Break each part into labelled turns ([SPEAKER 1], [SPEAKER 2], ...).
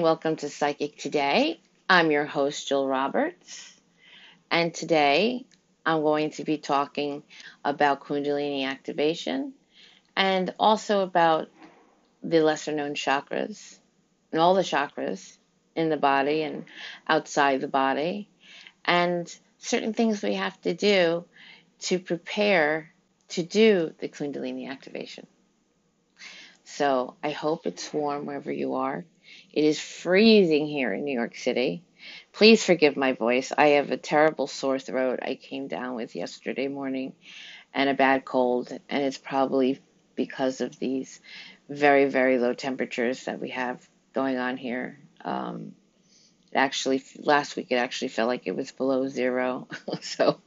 [SPEAKER 1] And welcome to Psychic Today. I'm your host, Jill Roberts, and today I'm going to be talking about Kundalini activation and also about the lesser known chakras and all the chakras in the body and outside the body, and certain things we have to do to prepare to do the Kundalini activation. So I hope it's warm wherever you are. It is freezing here in New York City. Please forgive my voice. I have a terrible sore throat I came down with yesterday morning and a bad cold, and it's probably because of these very, very low temperatures that we have going on here. Um, actually, last week it actually felt like it was below zero. so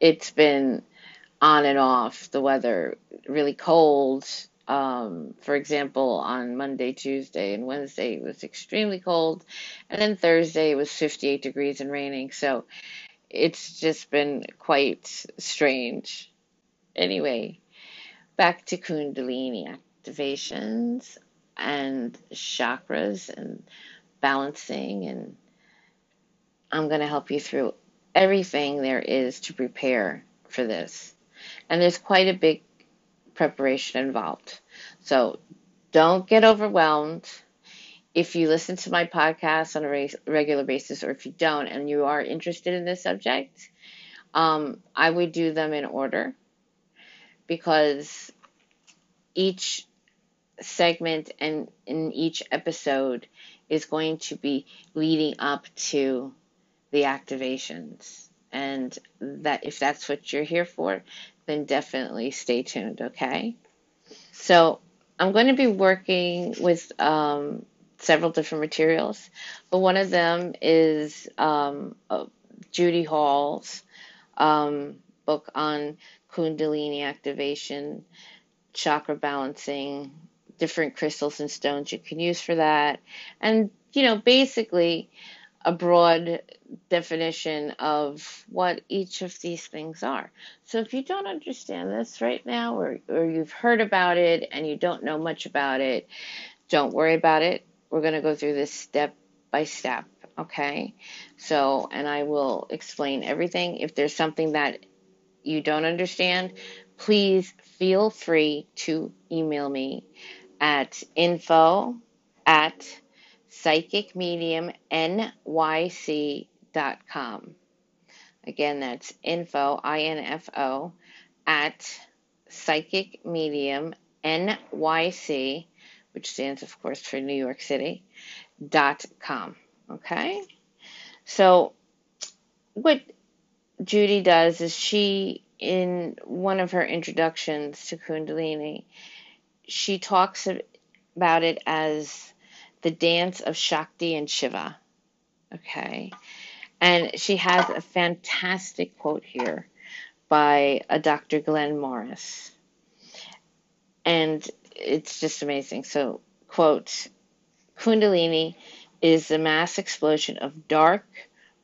[SPEAKER 1] it's been on and off the weather, really cold, um, for example, on Monday, Tuesday, and Wednesday it was extremely cold, and then Thursday it was 58 degrees and raining. So it's just been quite strange. Anyway, back to Kundalini activations and chakras and balancing, and I'm going to help you through everything there is to prepare for this. And there's quite a big preparation involved. So don't get overwhelmed. If you listen to my podcast on a regular basis, or if you don't and you are interested in this subject, um, I would do them in order because each segment and in each episode is going to be leading up to the activations. And that if that's what you're here for, then definitely stay tuned, okay? So I'm going to be working with um, several different materials, but one of them is um, uh, Judy Hall's um, book on Kundalini activation, chakra balancing, different crystals and stones you can use for that, and you know, basically a broad definition of what each of these things are. So if you don't understand this right now, or, or you've heard about it and you don't know much about it, don't worry about it. We're going to go through this step by step, okay? So, and I will explain everything. If there's something that you don't understand, please feel free to email me at info at psychicmediumnyc.com. Again, that's info, I-N-F-O, at psychicmediumnyc, which stands, of course, for New York City, dot com. Okay? So, what Judy does is she, in one of her introductions to Kundalini, she talks about it as the dance of Shakti and Shiva. Okay. And she has a fantastic quote here by a Dr. Glenn Morris. And it's just amazing. So, quote Kundalini is the mass explosion of dark,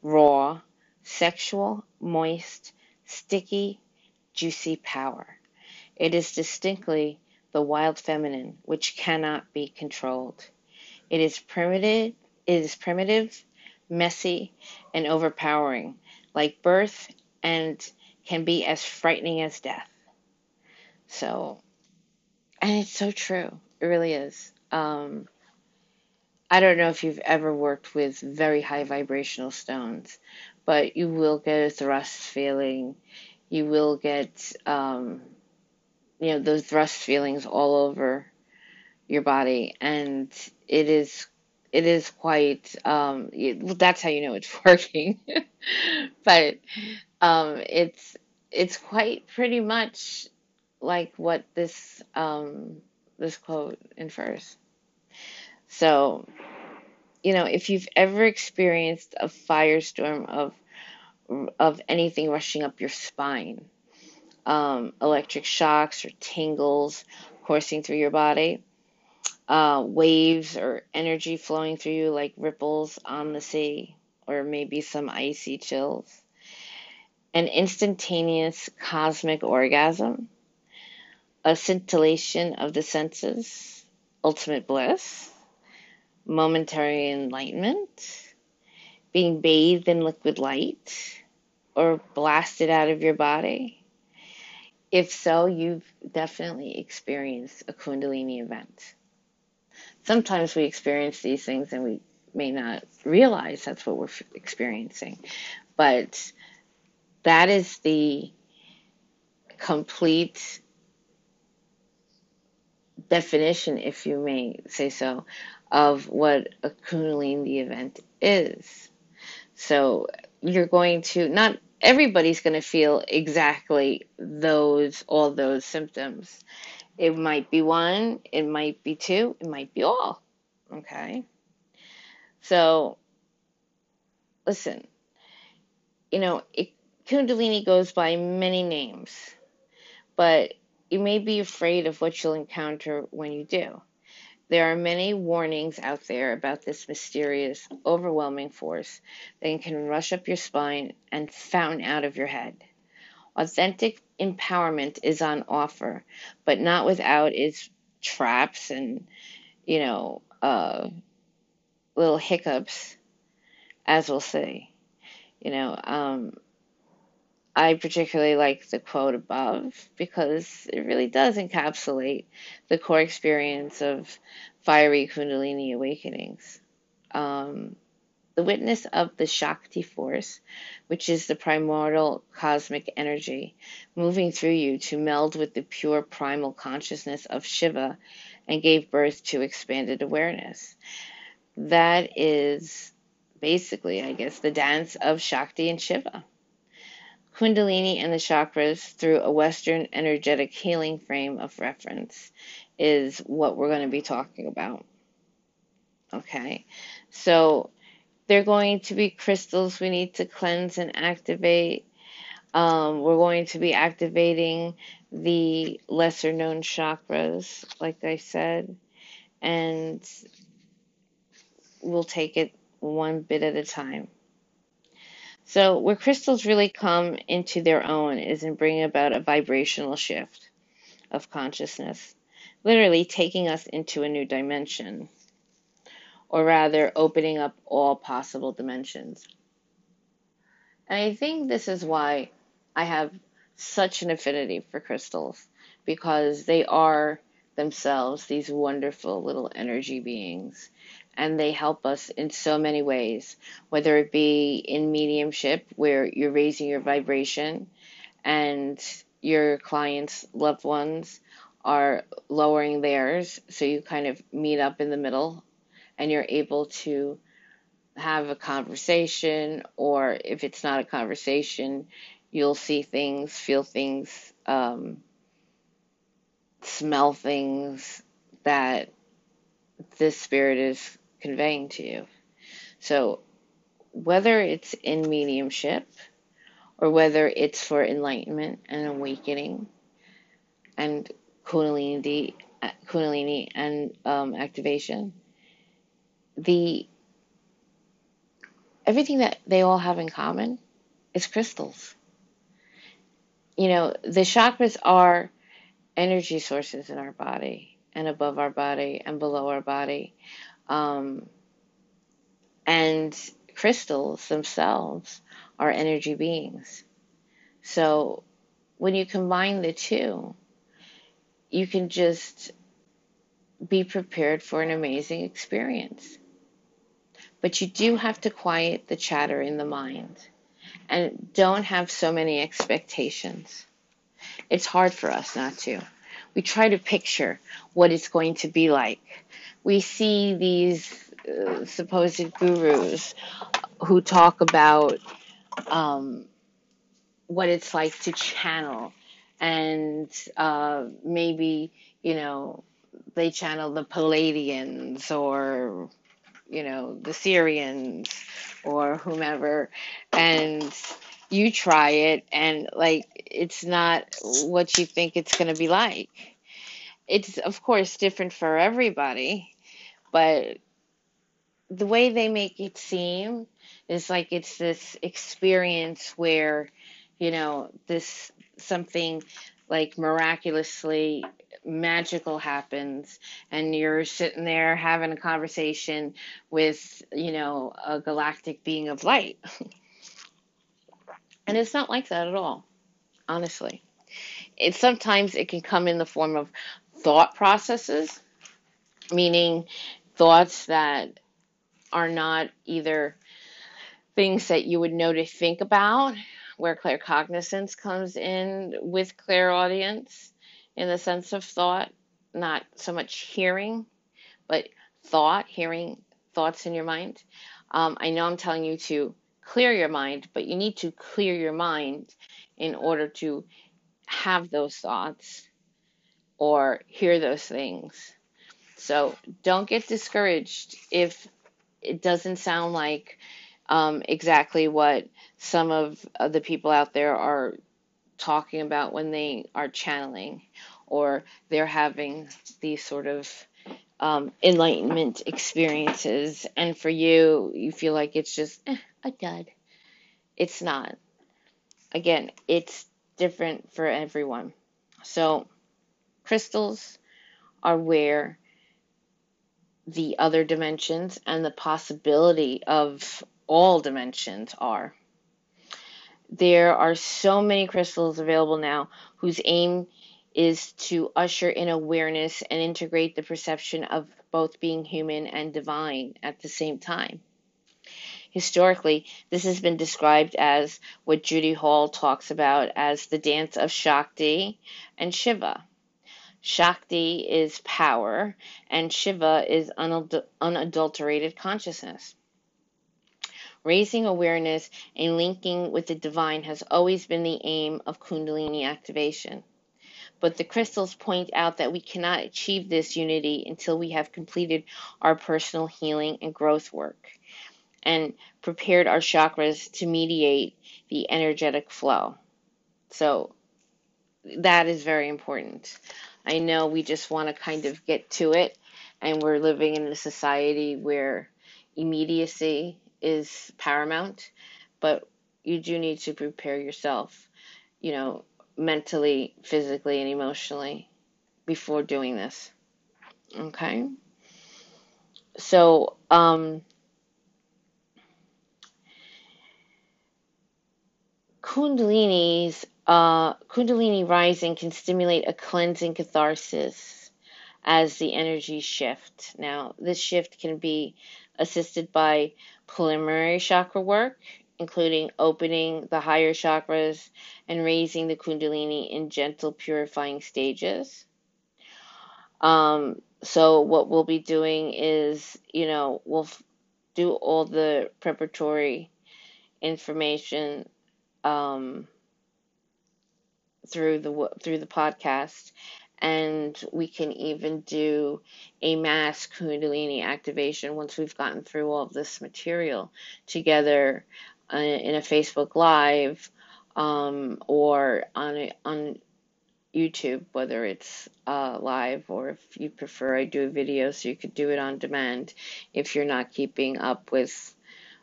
[SPEAKER 1] raw, sexual, moist, sticky, juicy power. It is distinctly the wild feminine which cannot be controlled. It is primitive, it is primitive, messy, and overpowering, like birth, and can be as frightening as death. So, and it's so true. It really is. Um, I don't know if you've ever worked with very high vibrational stones, but you will get a thrust feeling. You will get, um, you know, those thrust feelings all over your body, and it is it is quite um, it, that's how you know it's working. but um, it's it's quite pretty much like what this um, this quote infers. So, you know, if you've ever experienced a firestorm of of anything rushing up your spine, um, electric shocks or tingles coursing through your body, uh, waves or energy flowing through you like ripples on the sea, or maybe some icy chills. An instantaneous cosmic orgasm, a scintillation of the senses, ultimate bliss, momentary enlightenment, being bathed in liquid light, or blasted out of your body? If so, you've definitely experienced a Kundalini event. Sometimes we experience these things and we may not realize that's what we're experiencing, but that is the complete definition, if you may say so, of what a Kundalini event is. So you're going to not everybody's going to feel exactly those all those symptoms. It might be one, it might be two, it might be all. Okay? So listen. You know, it, Kundalini goes by many names, but you may be afraid of what you'll encounter when you do. There are many warnings out there about this mysterious, overwhelming force that can rush up your spine and fountain out of your head. Authentic empowerment is on offer, but not without its traps and, you know, uh, little hiccups, as we'll see. You know, um, I particularly like the quote above because it really does encapsulate the core experience of fiery Kundalini awakenings. Um, the witness of the Shakti force, which is the primordial cosmic energy moving through you to meld with the pure primal consciousness of Shiva and gave birth to expanded awareness. That is basically, I guess, the dance of Shakti and Shiva. Kundalini and the chakras through a Western energetic healing frame of reference is what we're going to be talking about. Okay, so they're going to be crystals we need to cleanse and activate. Um, we're going to be activating the lesser known chakras, like I said, and we'll take it one bit at a time. So, where crystals really come into their own is in bringing about a vibrational shift of consciousness, literally taking us into a new dimension, or rather, opening up all possible dimensions. And I think this is why I have such an affinity for crystals, because they are themselves these wonderful little energy beings and they help us in so many ways, whether it be in mediumship where you're raising your vibration and your clients' loved ones are lowering theirs, so you kind of meet up in the middle and you're able to have a conversation, or if it's not a conversation, you'll see things, feel things, um, smell things that this spirit is conveying to you. So, whether it's in mediumship or whether it's for enlightenment and awakening and kundalini, kundalini and um, activation, the everything that they all have in common is crystals. You know, the chakras are energy sources in our body and above our body and below our body. Um, and crystals themselves are energy beings. So when you combine the two, you can just be prepared for an amazing experience. But you do have to quiet the chatter in the mind and don't have so many expectations. It's hard for us not to. We try to picture what it's going to be like we see these uh, supposed gurus who talk about um, what it's like to channel and uh, maybe you know they channel the Pleiadians or you know the Sirians or whomever and you try it and like it's not what you think it's going to be like. It's of course different for everybody but the way they make it seem is like it's this experience where you know this something like miraculously magical happens and you're sitting there having a conversation with, you know, a galactic being of light. and it's not like that at all, honestly. It sometimes it can come in the form of thought processes, meaning thoughts that are not either things that you would know to think about, where claircognizance comes in with clairaudience in the sense of thought, not so much hearing, but thought, hearing thoughts in your mind. Um, I know I'm telling you to clear your mind, but you need to clear your mind in order to have those thoughts or hear those things. So don't get discouraged if it doesn't sound like um, exactly what some of the people out there are talking about when they are channeling or they're having these sort of um, enlightenment experiences. And for you, you feel like it's just eh, a dud. It's not. Again, it's different for everyone. So, crystals are where the other dimensions and the possibility of all dimensions are. There are so many crystals available now whose aim is to usher in awareness and integrate the perception of both being human and divine at the same time. Historically, this has been described as what Judy Hall talks about as the dance of Shakti and Shiva. Shakti is power, and Shiva is unadulterated consciousness. Raising awareness and linking with the divine has always been the aim of Kundalini activation. But the crystals point out that we cannot achieve this unity until we have completed our personal healing and growth work and prepared our chakras to mediate the energetic flow. So that is very important. I know we just want to kind of get to it, and we're living in a society where immediacy is paramount, but you do need to prepare yourself, you know, mentally, physically, and emotionally before doing this. Okay? So, um, Kundalini's uh, Kundalini rising can stimulate a cleansing catharsis as the energies shift. Now, this shift can be assisted by preliminary chakra work, including opening the higher chakras and raising the Kundalini in gentle, purifying stages. Um, so, what we'll be doing is, you know, we'll f- do all the preparatory information um, through the through the podcast, and we can even do a mass Kundalini activation once we've gotten through all of this material together uh, in a Facebook Live um, or on a, on YouTube, whether it's uh, live or if you prefer, I do a video so you could do it on demand if you're not keeping up with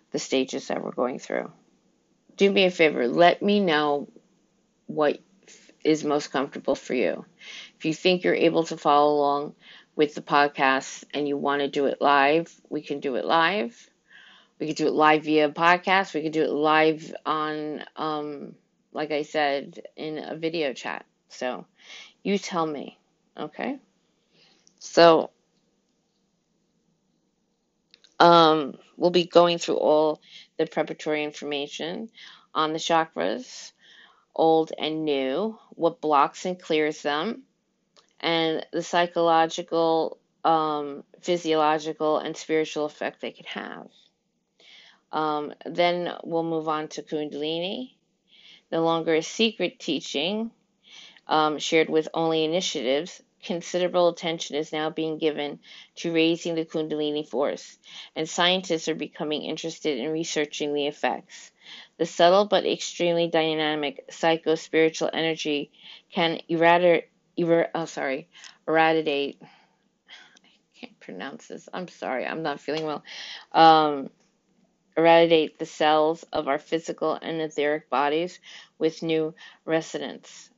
[SPEAKER 1] the stages that we're going through. Do me a favor, let me know what is most comfortable for you. If you think you're able to follow along with the podcast and you want to do it live, we can do it live. We could do it live via podcast. We could do it live on, um, like I said, in a video chat. So you tell me, okay? So um, we'll be going through all the preparatory information on the chakras old and new, what blocks and clears them, and the psychological, um, physiological, and spiritual effect they could have. Um, then we'll move on to Kundalini, no longer a secret teaching um, shared with only initiatives. Considerable attention is now being given to raising the Kundalini force, and scientists are becoming interested in researching the effects. The subtle but extremely dynamic psycho-spiritual energy can eradicate, oh, sorry, eradicate. I can't pronounce this. I'm sorry. I'm not feeling well. Um, eradicate the cells of our physical and etheric bodies with new residents.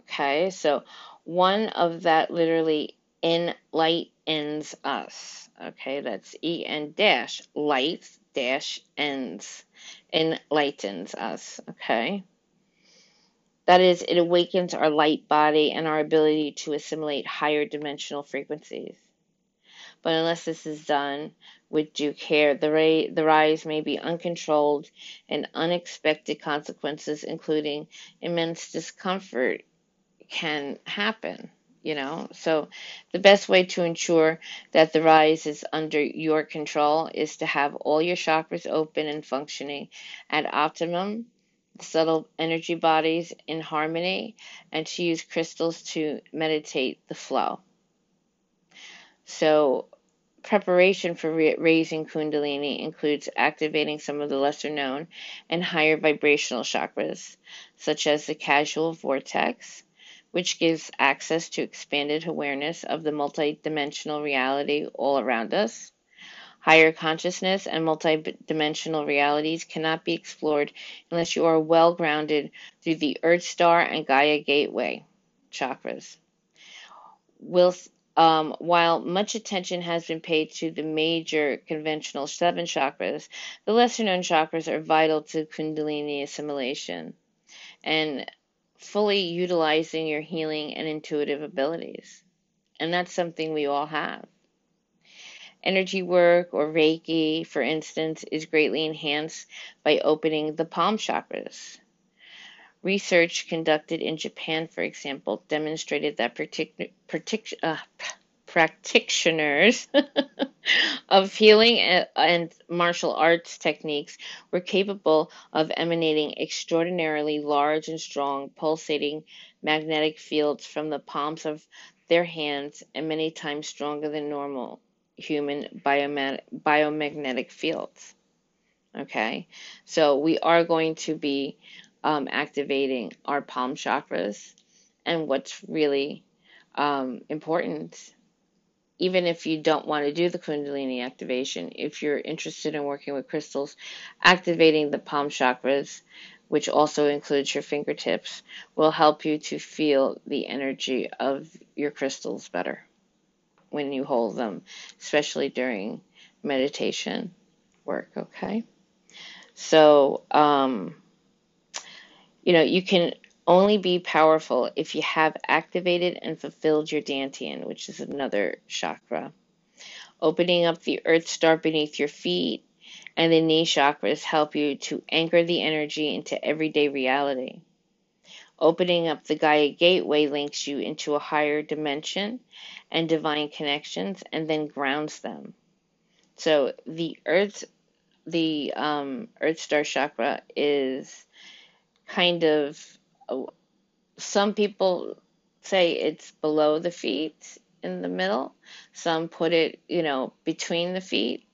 [SPEAKER 1] Okay, so one of that literally enlightens us. Okay, that's E N dash light dash ends enlightens us. Okay. That is, it awakens our light body and our ability to assimilate higher dimensional frequencies. But unless this is done with due care, the, the rise may be uncontrolled and unexpected consequences, including immense discomfort, can happen. You know, so the best way to ensure that the rise is under your control is to have all your chakras open and functioning at optimum subtle energy bodies in harmony and to use crystals to meditate the flow. So, preparation for raising Kundalini includes activating some of the lesser known and higher vibrational chakras, such as the causal vortex, which gives access to expanded awareness of the multidimensional reality all around us Higher consciousness and multidimensional realities cannot be explored unless you are well grounded through the Earth Star and Gaia Gateway chakras. um, while much attention has been paid to the major conventional seven chakras, the lesser known chakras are vital to Kundalini assimilation and fully utilizing your healing and intuitive abilities. And that's something we all have. Energy work or Reiki, for instance, is greatly enhanced by opening the palm chakras. Research conducted in Japan, for example, demonstrated that partic- partic- uh, practitioners of healing and martial arts techniques were capable of emanating extraordinarily large and strong pulsating magnetic fields from the palms of their hands and many times stronger than normal human biomagnetic fields. Okay, so we are going to be um, activating our palm chakras, and what's really um, important, even if you don't want to do the Kundalini activation, if you're interested in working with crystals, activating the palm chakras, which also includes your fingertips, will help you to feel the energy of your crystals better when you hold them, especially during meditation work, okay? So, um, you know, you can only be powerful if you have activated and fulfilled your Dantian, which is another chakra. Opening up the earth star beneath your feet and the knee chakras help you to anchor the energy into everyday reality. Opening up the Gaia gateway links you into a higher dimension and divine connections and then grounds them. So the earth the um, earth star chakra is kind of some people say it's below the feet in the middle. Some put it, you know, between the feet.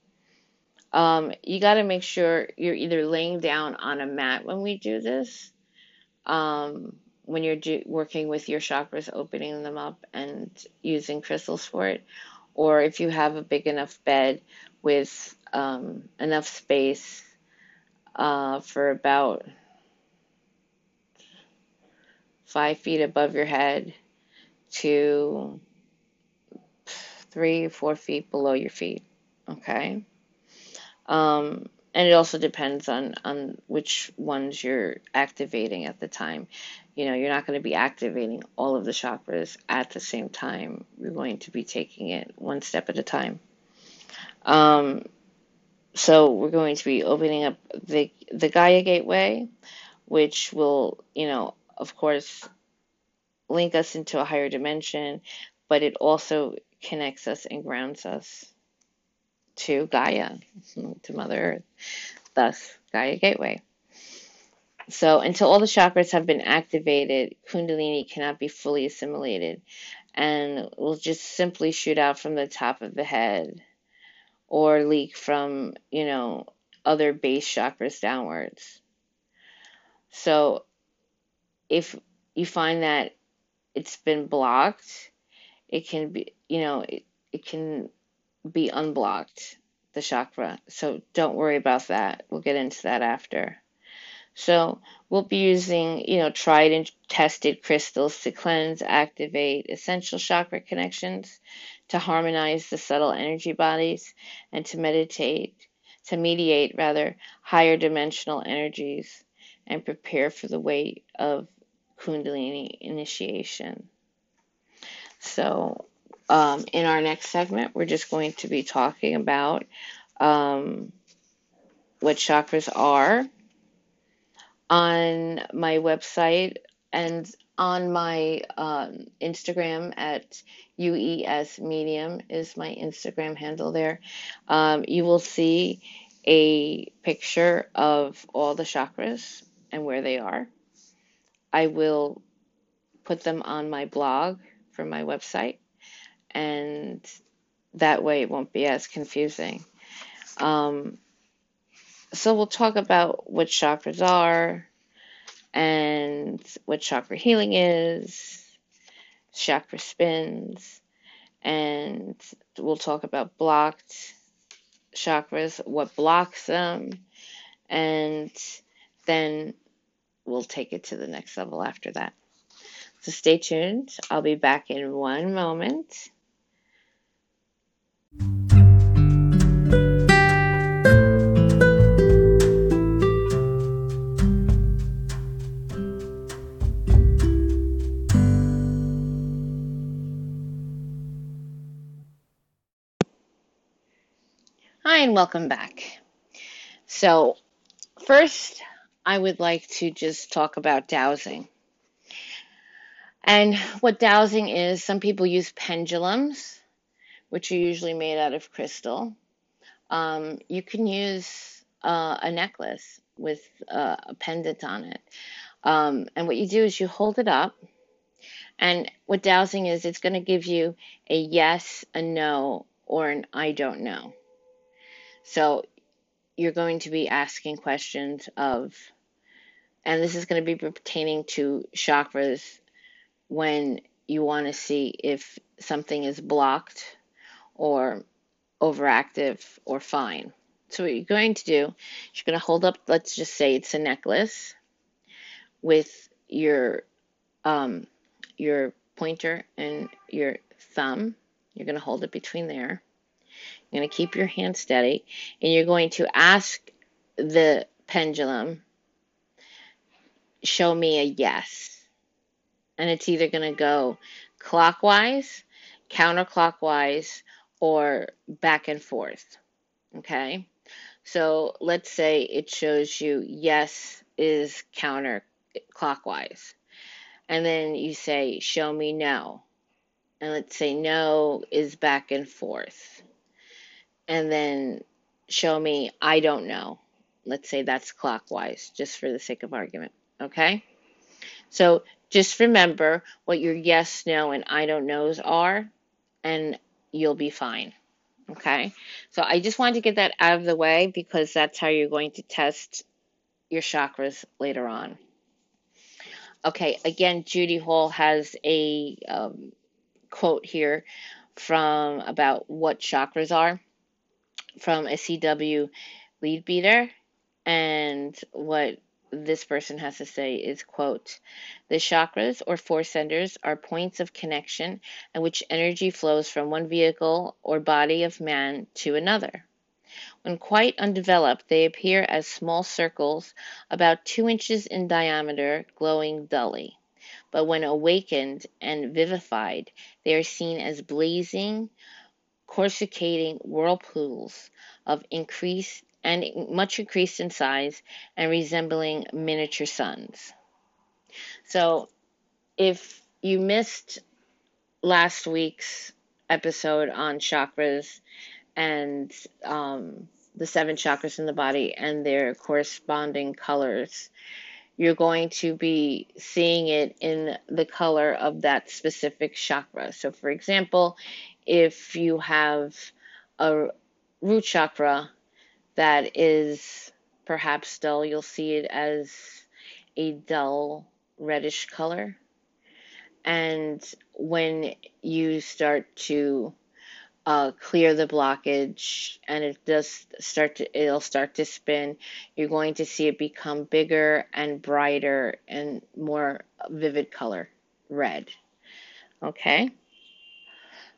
[SPEAKER 1] Um, you got to make sure you're either laying down on a mat when we do this, um, when you're do, working with your chakras, opening them up and using crystals for it, or if you have a big enough bed with um, enough space uh, for about five feet above your head to three, four feet below your feet. Okay. Um, and it also depends on on which ones you're activating at the time. You know you're not going to be activating all of the chakras at the same time. You're going to be taking it one step at a time. Um, so we're going to be opening up the the gaia gateway which will you know of course link us into a higher dimension but it also connects us and grounds us to Gaia, to Mother Earth, thus Gaia Gateway. So until all the chakras have been activated, Kundalini cannot be fully assimilated and will just simply shoot out from the top of the head or leak from, you know, other base chakras downwards. So if you find that it's been blocked, it can be, you know, it, it can be unblocked, the chakra. So don't worry about that. We'll get into that after. So we'll be using, you know, tried and tested crystals to cleanse, activate essential chakra connections, to harmonize the subtle energy bodies, and to meditate, to mediate rather higher dimensional energies and prepare for the way of Kundalini initiation. So, um, in our next segment, we're just going to be talking about um, what chakras are on my website and on my um, Instagram at UES Medium is my Instagram handle there. Um, you will see a picture of all the chakras and where they are. I will put them on my blog for my website, and that way it won't be as confusing. Um, so we'll talk about what chakras are and what chakra healing is, chakra spins, and we'll talk about blocked chakras, what blocks them, and then we'll take it to the next level after that. So stay tuned. I'll be back in one moment. Hi, and welcome back. So, first, I would like to just talk about dowsing. And what dowsing is, some people use pendulums, which are usually made out of crystal. Um, you can use uh, a necklace with uh, a pendant on it. Um, and what you do is you hold it up. And what dowsing is, it's going to give you a yes, a no, or an I don't know. So you're going to be asking questions of, and this is going to be pertaining to chakras when you want to see if something is blocked or overactive or fine. So what you're going to do, is you're going to hold up, let's just say it's a necklace with your um, your pointer and your thumb. You're going to hold it between there. You're going to keep your hand steady and you're going to ask the pendulum, show me a yes and it's either going to go clockwise, counterclockwise, or back and forth. Okay? So let's say it shows you yes is counterclockwise. And then you say, show me no. And let's say no is back and forth. And then show me I don't know. Let's say that's clockwise, just for the sake of argument. Okay? So just remember what your yes, no, and I don't knows are, and you'll be fine. Okay? So I just wanted to get that out of the way because that's how you're going to test your chakras later on. Okay, again, Judy Hall has a um, quote here from about what chakras are from a CW Leadbeater and what this person has to say is quote the chakras or force centers are points of connection in which energy flows from one vehicle or body of man to another. When quite undeveloped they appear as small circles about two inches in diameter glowing dully. But when awakened and vivified they are seen as blazing coruscating whirlpools of increased and much increased in size and resembling miniature suns. So, if you missed last week's episode on chakras and um, the seven chakras in the body and their corresponding colors, you're going to be seeing it in the color of that specific chakra. So, for example, if you have a root chakra that is perhaps dull, you'll see it as a dull reddish color. And when you start to uh, clear the blockage and it does start to it'll start to spin you're going to see it become bigger and brighter and more vivid color red. Okay?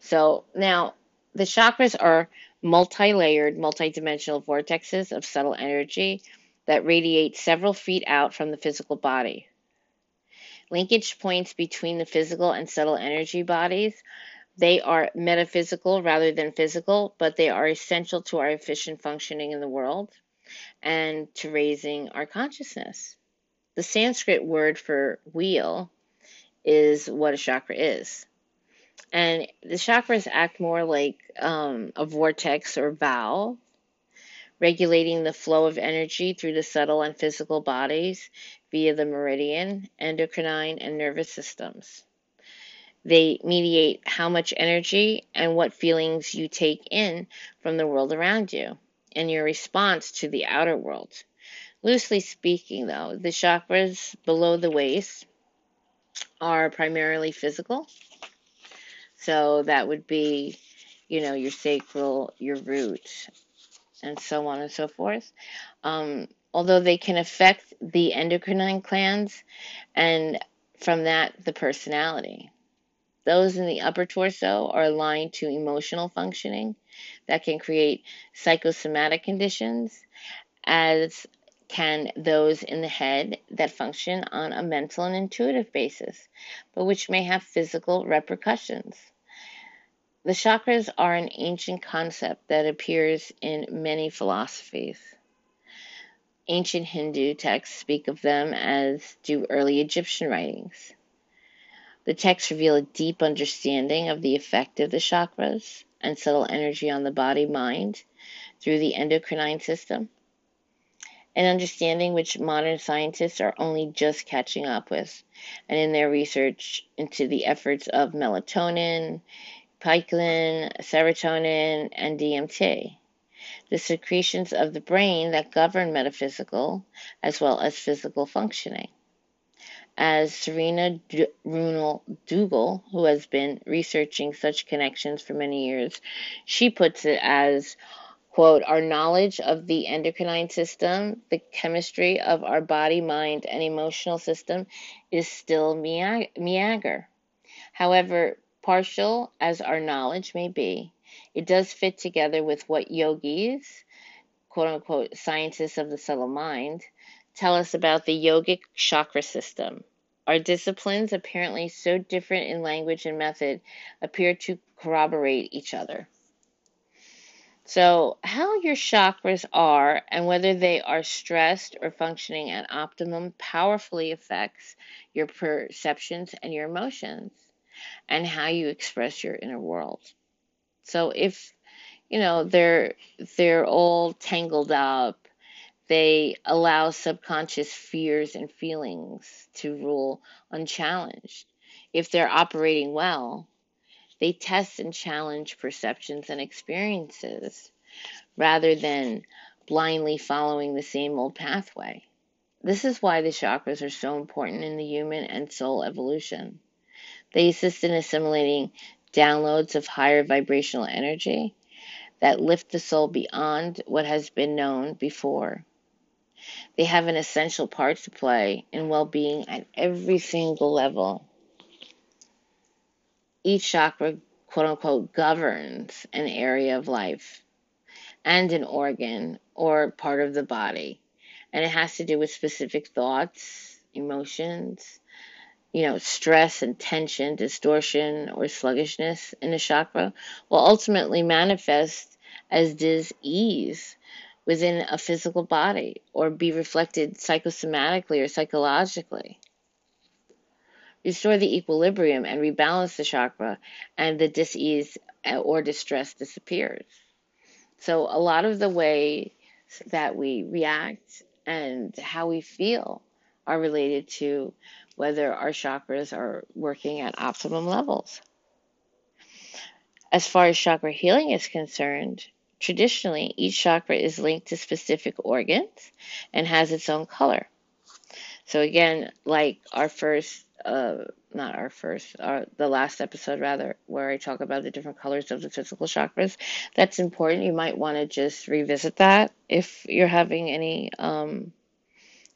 [SPEAKER 1] So now the chakras are multi-layered multi-dimensional vortexes of subtle energy that radiate several feet out from the physical body linkage points between the physical and subtle energy bodies they are metaphysical rather than physical, but they are essential to our efficient functioning in the world and to raising our consciousness. The Sanskrit word for wheel is what a chakra is. And the chakras act more like um, a vortex or valve, regulating the flow of energy through the subtle and physical bodies via the meridian, endocrine, and nervous systems. They mediate how much energy and what feelings you take in from the world around you and your response to the outer world. Loosely speaking, though, the chakras below the waist are primarily physical. So that would be, you know, your sacral, your root, and so on and so forth. Um, although they can affect the endocrine glands and from that the personality. Those in the upper torso are aligned to emotional functioning that can create psychosomatic conditions, as can those in the head that function on a mental and intuitive basis, but which may have physical repercussions. The chakras are an ancient concept that appears in many philosophies. Ancient Hindu texts speak of them as do early Egyptian writings. The texts reveal a deep understanding of the effect of the chakras and subtle energy on the body mind through the endocrine system, an understanding which modern scientists are only just catching up with, and in their research into the efforts of melatonin, pinoline, serotonin, and DMT, the secretions of the brain that govern metaphysical as well as physical functioning as Serena Runel Dougal, who has been researching such connections for many years, she puts it as quote, our knowledge of the endocrine system, the chemistry of our body, mind, and emotional system is still meager. However, partial as our knowledge may be, it does fit together with what yogis, quote unquote, scientists of the subtle mind, tell us about the yogic chakra system. Our disciplines, apparently so different in language and method, appear to corroborate each other. So, how your chakras are and whether they are stressed or functioning at optimum powerfully affects your perceptions and your emotions and how you express your inner world. So, if you know they're they're all tangled up they allow subconscious fears and feelings to rule unchallenged. If they're operating well, they test and challenge perceptions and experiences rather than blindly following the same old pathway. This is why the chakras are so important in the human and soul evolution. They assist in assimilating downloads of higher vibrational energy that lift the soul beyond what has been known before. They have an essential part to play in well being at every single level. Each chakra, quote unquote, governs an area of life and an organ or part of the body. And it has to do with specific thoughts, emotions, you know, stress and tension, distortion, or sluggishness in a chakra will ultimately manifest as dis-ease within a physical body or be reflected psychosomatically or psychologically. Restore the equilibrium and rebalance the chakra, and the dis-ease or distress disappears. So, a lot of the way that we react and how we feel are related to whether our chakras are working at optimum levels. As far as chakra healing is concerned, Traditionally, each chakra is linked to specific organs and has its own color. So again, like our first uh, not our first, our, the last episode rather, where I talk about the different colors of the physical chakras. That's important. You might want to just revisit that if you're having any um,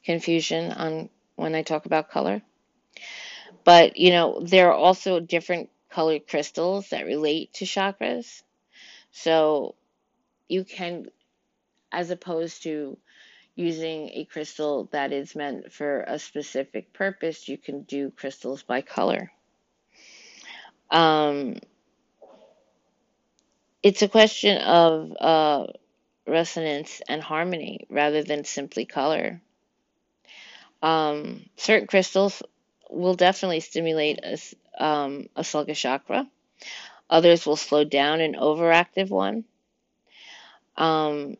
[SPEAKER 1] confusion on when I talk about color. But, you know, there are also different colored crystals that relate to chakras. So you can, as opposed to using a crystal that is meant for a specific purpose, you can do crystals by color. Um, it's a question of uh, resonance and harmony rather than simply color. Um, certain crystals will definitely stimulate a, um, a chakra. Others will slow down an overactive one. Um,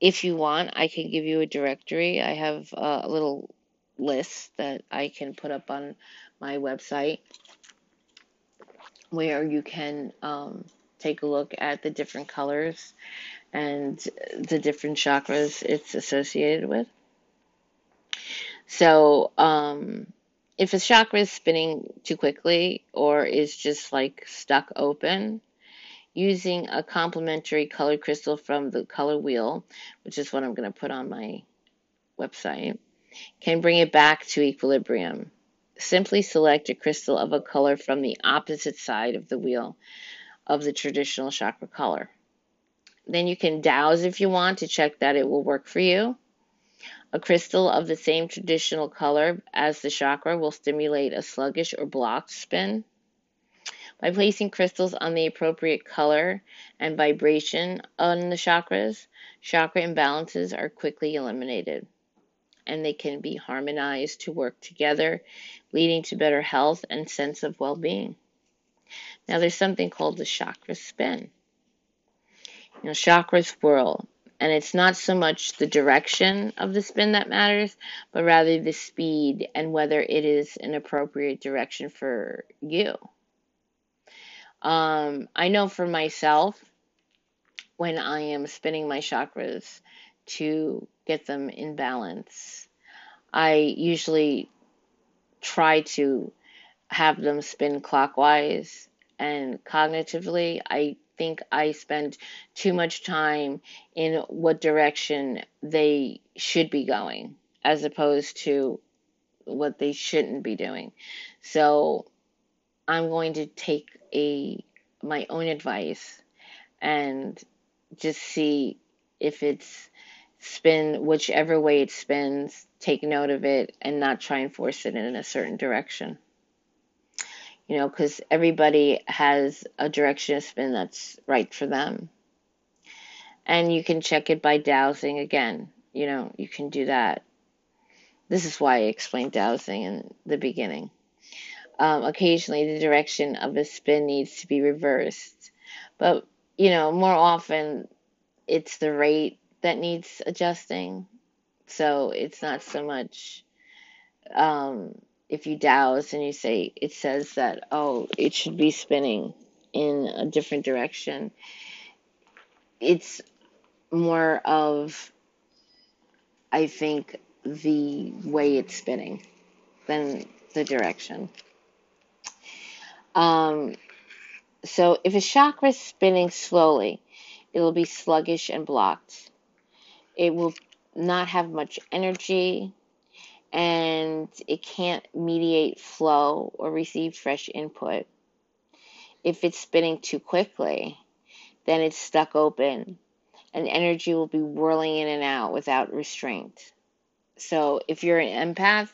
[SPEAKER 1] if you want, I can give you a directory. I have a little list that I can put up on my website where you can um, take a look at the different colors and the different chakras it's associated with. So, um, if a chakra is spinning too quickly or is just like stuck open, using a complementary colored crystal from the color wheel, which is what I'm going to put on my website, can bring it back to equilibrium. Simply select a crystal of a color from the opposite side of the wheel of the traditional chakra color. Then you can dowse if you want to check that it will work for you. A crystal of the same traditional color as the chakra will stimulate a sluggish or blocked spin. By placing crystals on the appropriate color and vibration on the chakras, chakra imbalances are quickly eliminated and they can be harmonized to work together, leading to better health and sense of well being. Now, there's something called the chakra spin. You know, chakras whirl, and it's not so much the direction of the spin that matters, but rather the speed and whether it is an appropriate direction for you. Um, I know for myself, when I am spinning my chakras to get them in balance, I usually try to have them spin clockwise and cognitively. I think I spend too much time in what direction they should be going as opposed to what they shouldn't be doing. So I'm going to take a my own advice and just see if it's spin whichever way it spins, take note of it and not try and force it in a certain direction. You know, because everybody has a direction of spin that's right for them. And you can check it by dowsing again. You know, you can do that. This is why I explained dowsing in the beginning. Um, occasionally, the direction of a spin needs to be reversed. But, you know, more often it's the rate that needs adjusting. So it's not so much um, if you dowse and you say, it says that, oh, it should be spinning in a different direction. It's more of, I think, the way it's spinning than the direction. Um, so if a chakra is spinning slowly, it will be sluggish and blocked. It will not have much energy and it can't mediate flow or receive fresh input. If it's spinning too quickly, then it's stuck open and energy will be whirling in and out without restraint. So if you're an empath,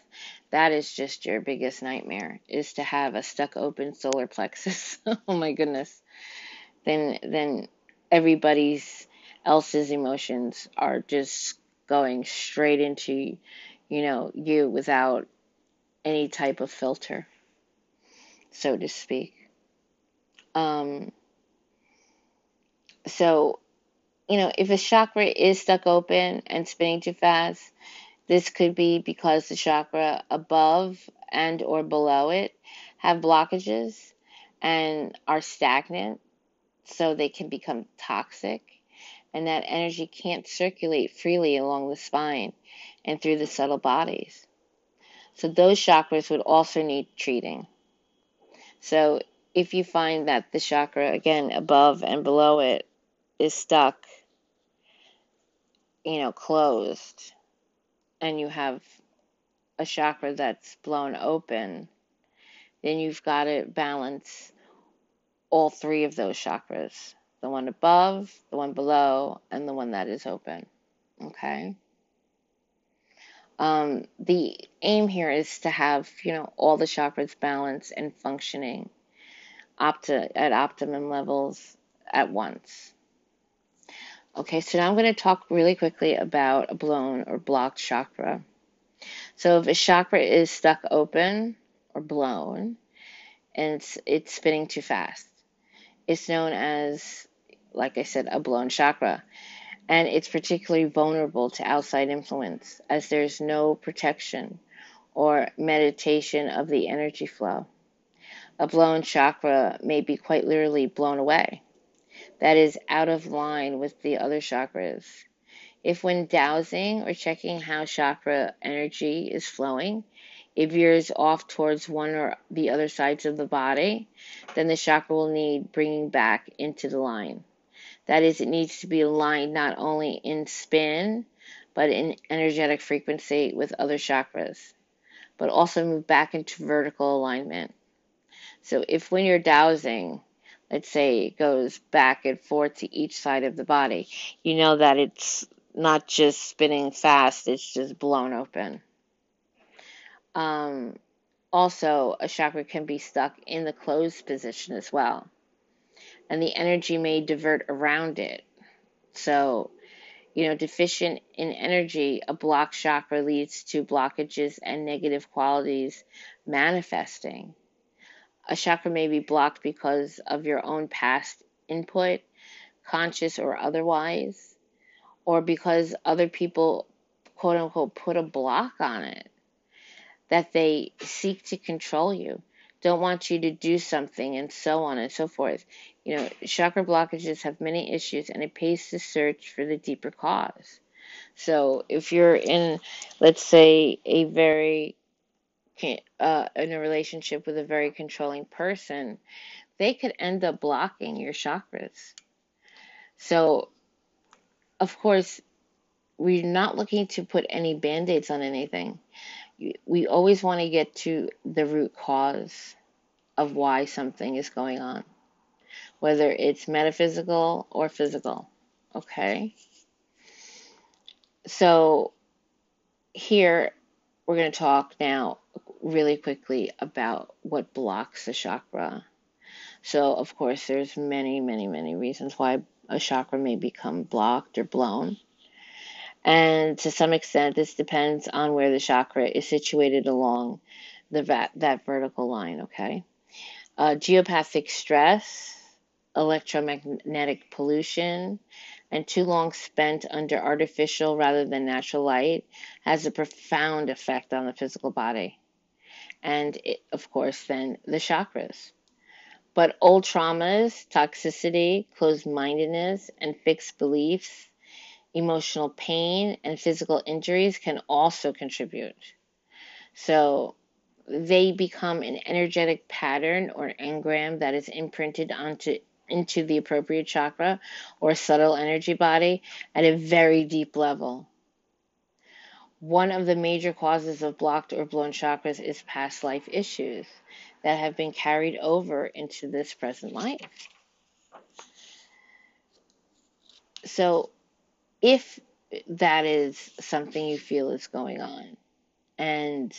[SPEAKER 1] that is just your biggest nightmare is to have a stuck open solar plexus. oh my goodness. Then then everybody's else's emotions are just going straight into you know you without any type of filter so to speak. Um so you know if a chakra is stuck open and spinning too fast this could be because the chakra above and or below it have blockages and are stagnant, so they can become toxic, and that energy can't circulate freely along the spine and through the subtle bodies. So those chakras would also need treating. So if you find that the chakra, again, above and below it, is stuck, you know, closed, and you have a chakra that's blown open, then you've got to balance all three of those chakras the one above, the one below, and the one that is open. Okay? Um, the aim here is to have, you know, all the chakras balanced and functioning opti- at optimum levels at once. Okay, so now I'm going to talk really quickly about a blown or blocked chakra. So if a chakra is stuck open or blown and it's, it's spinning too fast, it's known as, like I said, a blown chakra. And it's particularly vulnerable to outside influence as there's no protection or meditation of the energy flow. A blown chakra may be quite literally blown away that is out of line with the other chakras. If when dowsing or checking how chakra energy is flowing, it veers off towards one or the other sides of the body, then the chakra will need bringing back into the line. That is, it needs to be aligned not only in spin, but in energetic frequency with other chakras, but also move back into vertical alignment. So if when you're dowsing, let's say it goes back and forth to each side of the body, you know that it's not just spinning fast, it's just blown open. Um, also, a chakra can be stuck in the closed position as well, and the energy may divert around it. So, you know, deficient in energy, a block chakra leads to blockages and negative qualities manifesting. A chakra may be blocked because of your own past input, conscious or otherwise, or because other people, quote unquote, put a block on it, that they seek to control you, don't want you to do something, and so on and so forth. You know, chakra blockages have many issues, and it pays to search for the deeper cause. So if you're in, let's say, a very uh, in a relationship with a very controlling person, they could end up blocking your chakras. So, of course, we're not looking to put any band aids on anything. We always want to get to the root cause of why something is going on, whether it's metaphysical or physical. Okay? So, here we're going to talk now really quickly about what blocks a chakra. So, of course, there's many, many, many reasons why a chakra may become blocked or blown. And to some extent, this depends on where the chakra is situated along the that, vertical line, okay? Uh, geopathic stress, electromagnetic pollution, and too long spent under artificial rather than natural light has a profound effect on the physical body and it, of course, then the chakras. But old traumas, toxicity, closed mindedness, and fixed beliefs, emotional pain, and physical injuries can also contribute. So they become an energetic pattern or engram that is imprinted onto into the appropriate chakra or subtle energy body at a very deep level. One of the major causes of blocked or blown chakras is past life issues that have been carried over into this present life. So, if that is something you feel is going on, and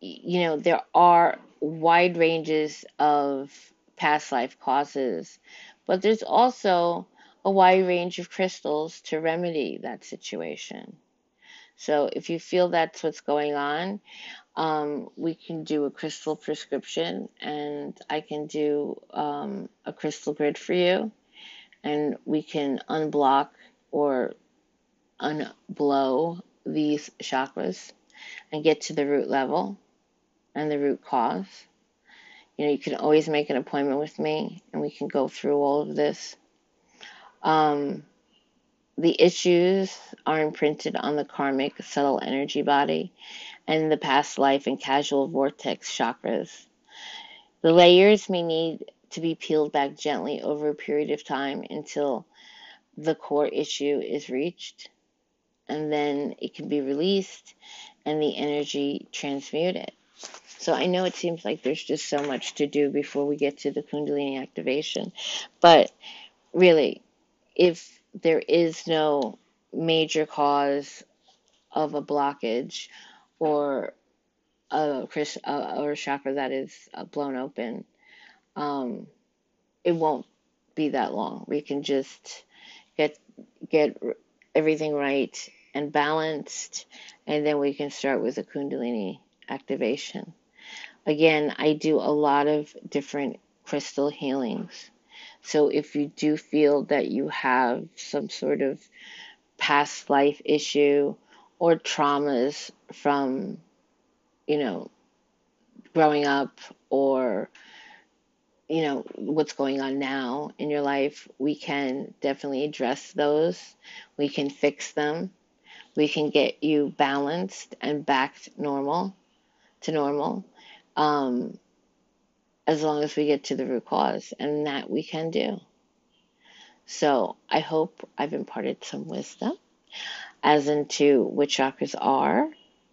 [SPEAKER 1] you know, there are wide ranges of past life causes, but there's also a wide range of crystals to remedy that situation. So if you feel that's what's going on, um, we can do a crystal prescription and I can do um, a crystal grid for you and we can unblock or unblow these chakras and get to the root level and the root cause. You know, you can always make an appointment with me and we can go through all of this. Um, the issues are imprinted on the karmic subtle energy body and the past life and causal vortex chakras. The layers may need to be peeled back gently over a period of time until the core issue is reached, and then it can be released and the energy transmuted. So I know it seems like there's just so much to do before we get to the Kundalini activation, but really, if there is no major cause of a blockage or a or a chakra that is uh, blown open, um, it won't be that long. We can just get get everything right and balanced, and then we can start with a Kundalini activation. Again, I do a lot of different crystal healings. So if you do feel that you have some sort of past life issue or traumas from, you know, growing up or you know what's going on now in your life we can definitely address those. We can fix them. We can get you balanced and back to normal to normal um, as long as we get to the root cause and that we can do. So i hope i've imparted some wisdom as into what chakras are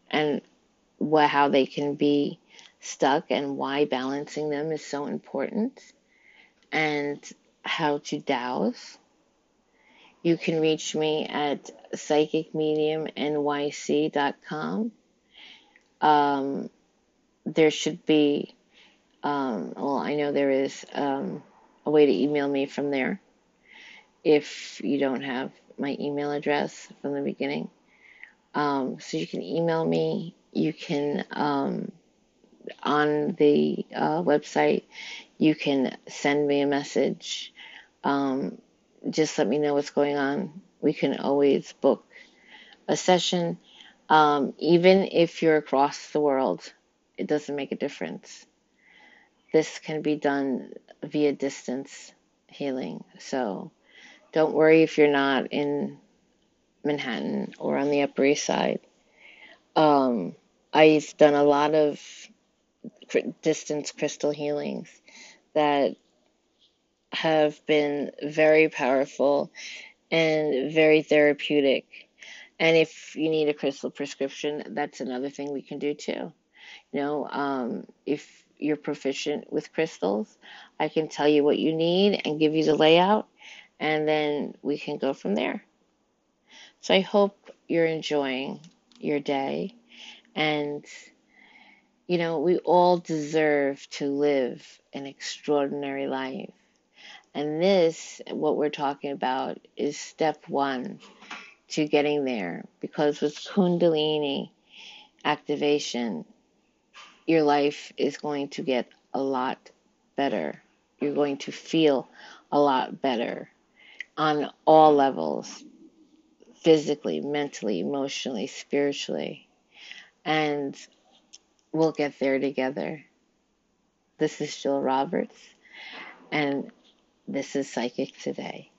[SPEAKER 1] and what how they can be stuck and why balancing them is so important and how to dowse. You can reach me at psychicmediumnyc.com. Um, there should be, um, well, I know there is um, a way to email me from there if you don't have my email address from the beginning. Um, so you can email me. You can um, on the uh, website. You can send me a message. Um, just let me know what's going on. We can always book a session. Um, even if you're across the world, it doesn't make a difference. This can be done via distance healing. So don't worry if you're not in Manhattan or on the Upper East Side. Um, I've done a lot of distance crystal healings that have been very powerful and very therapeutic. And if you need a crystal prescription, that's another thing we can do too. You know, um, if you're proficient with crystals, I can tell you what you need and give you the layout, and then we can go from there. So I hope you're enjoying your day and you know, we all deserve to live an extraordinary life. And this, what we're talking about, is step one to getting there. Because with Kundalini activation, your life is going to get a lot better. You're going to feel a lot better on all levels physically, mentally, emotionally, spiritually. And we'll get there together. This is Jill Roberts, and this is Psychic Today.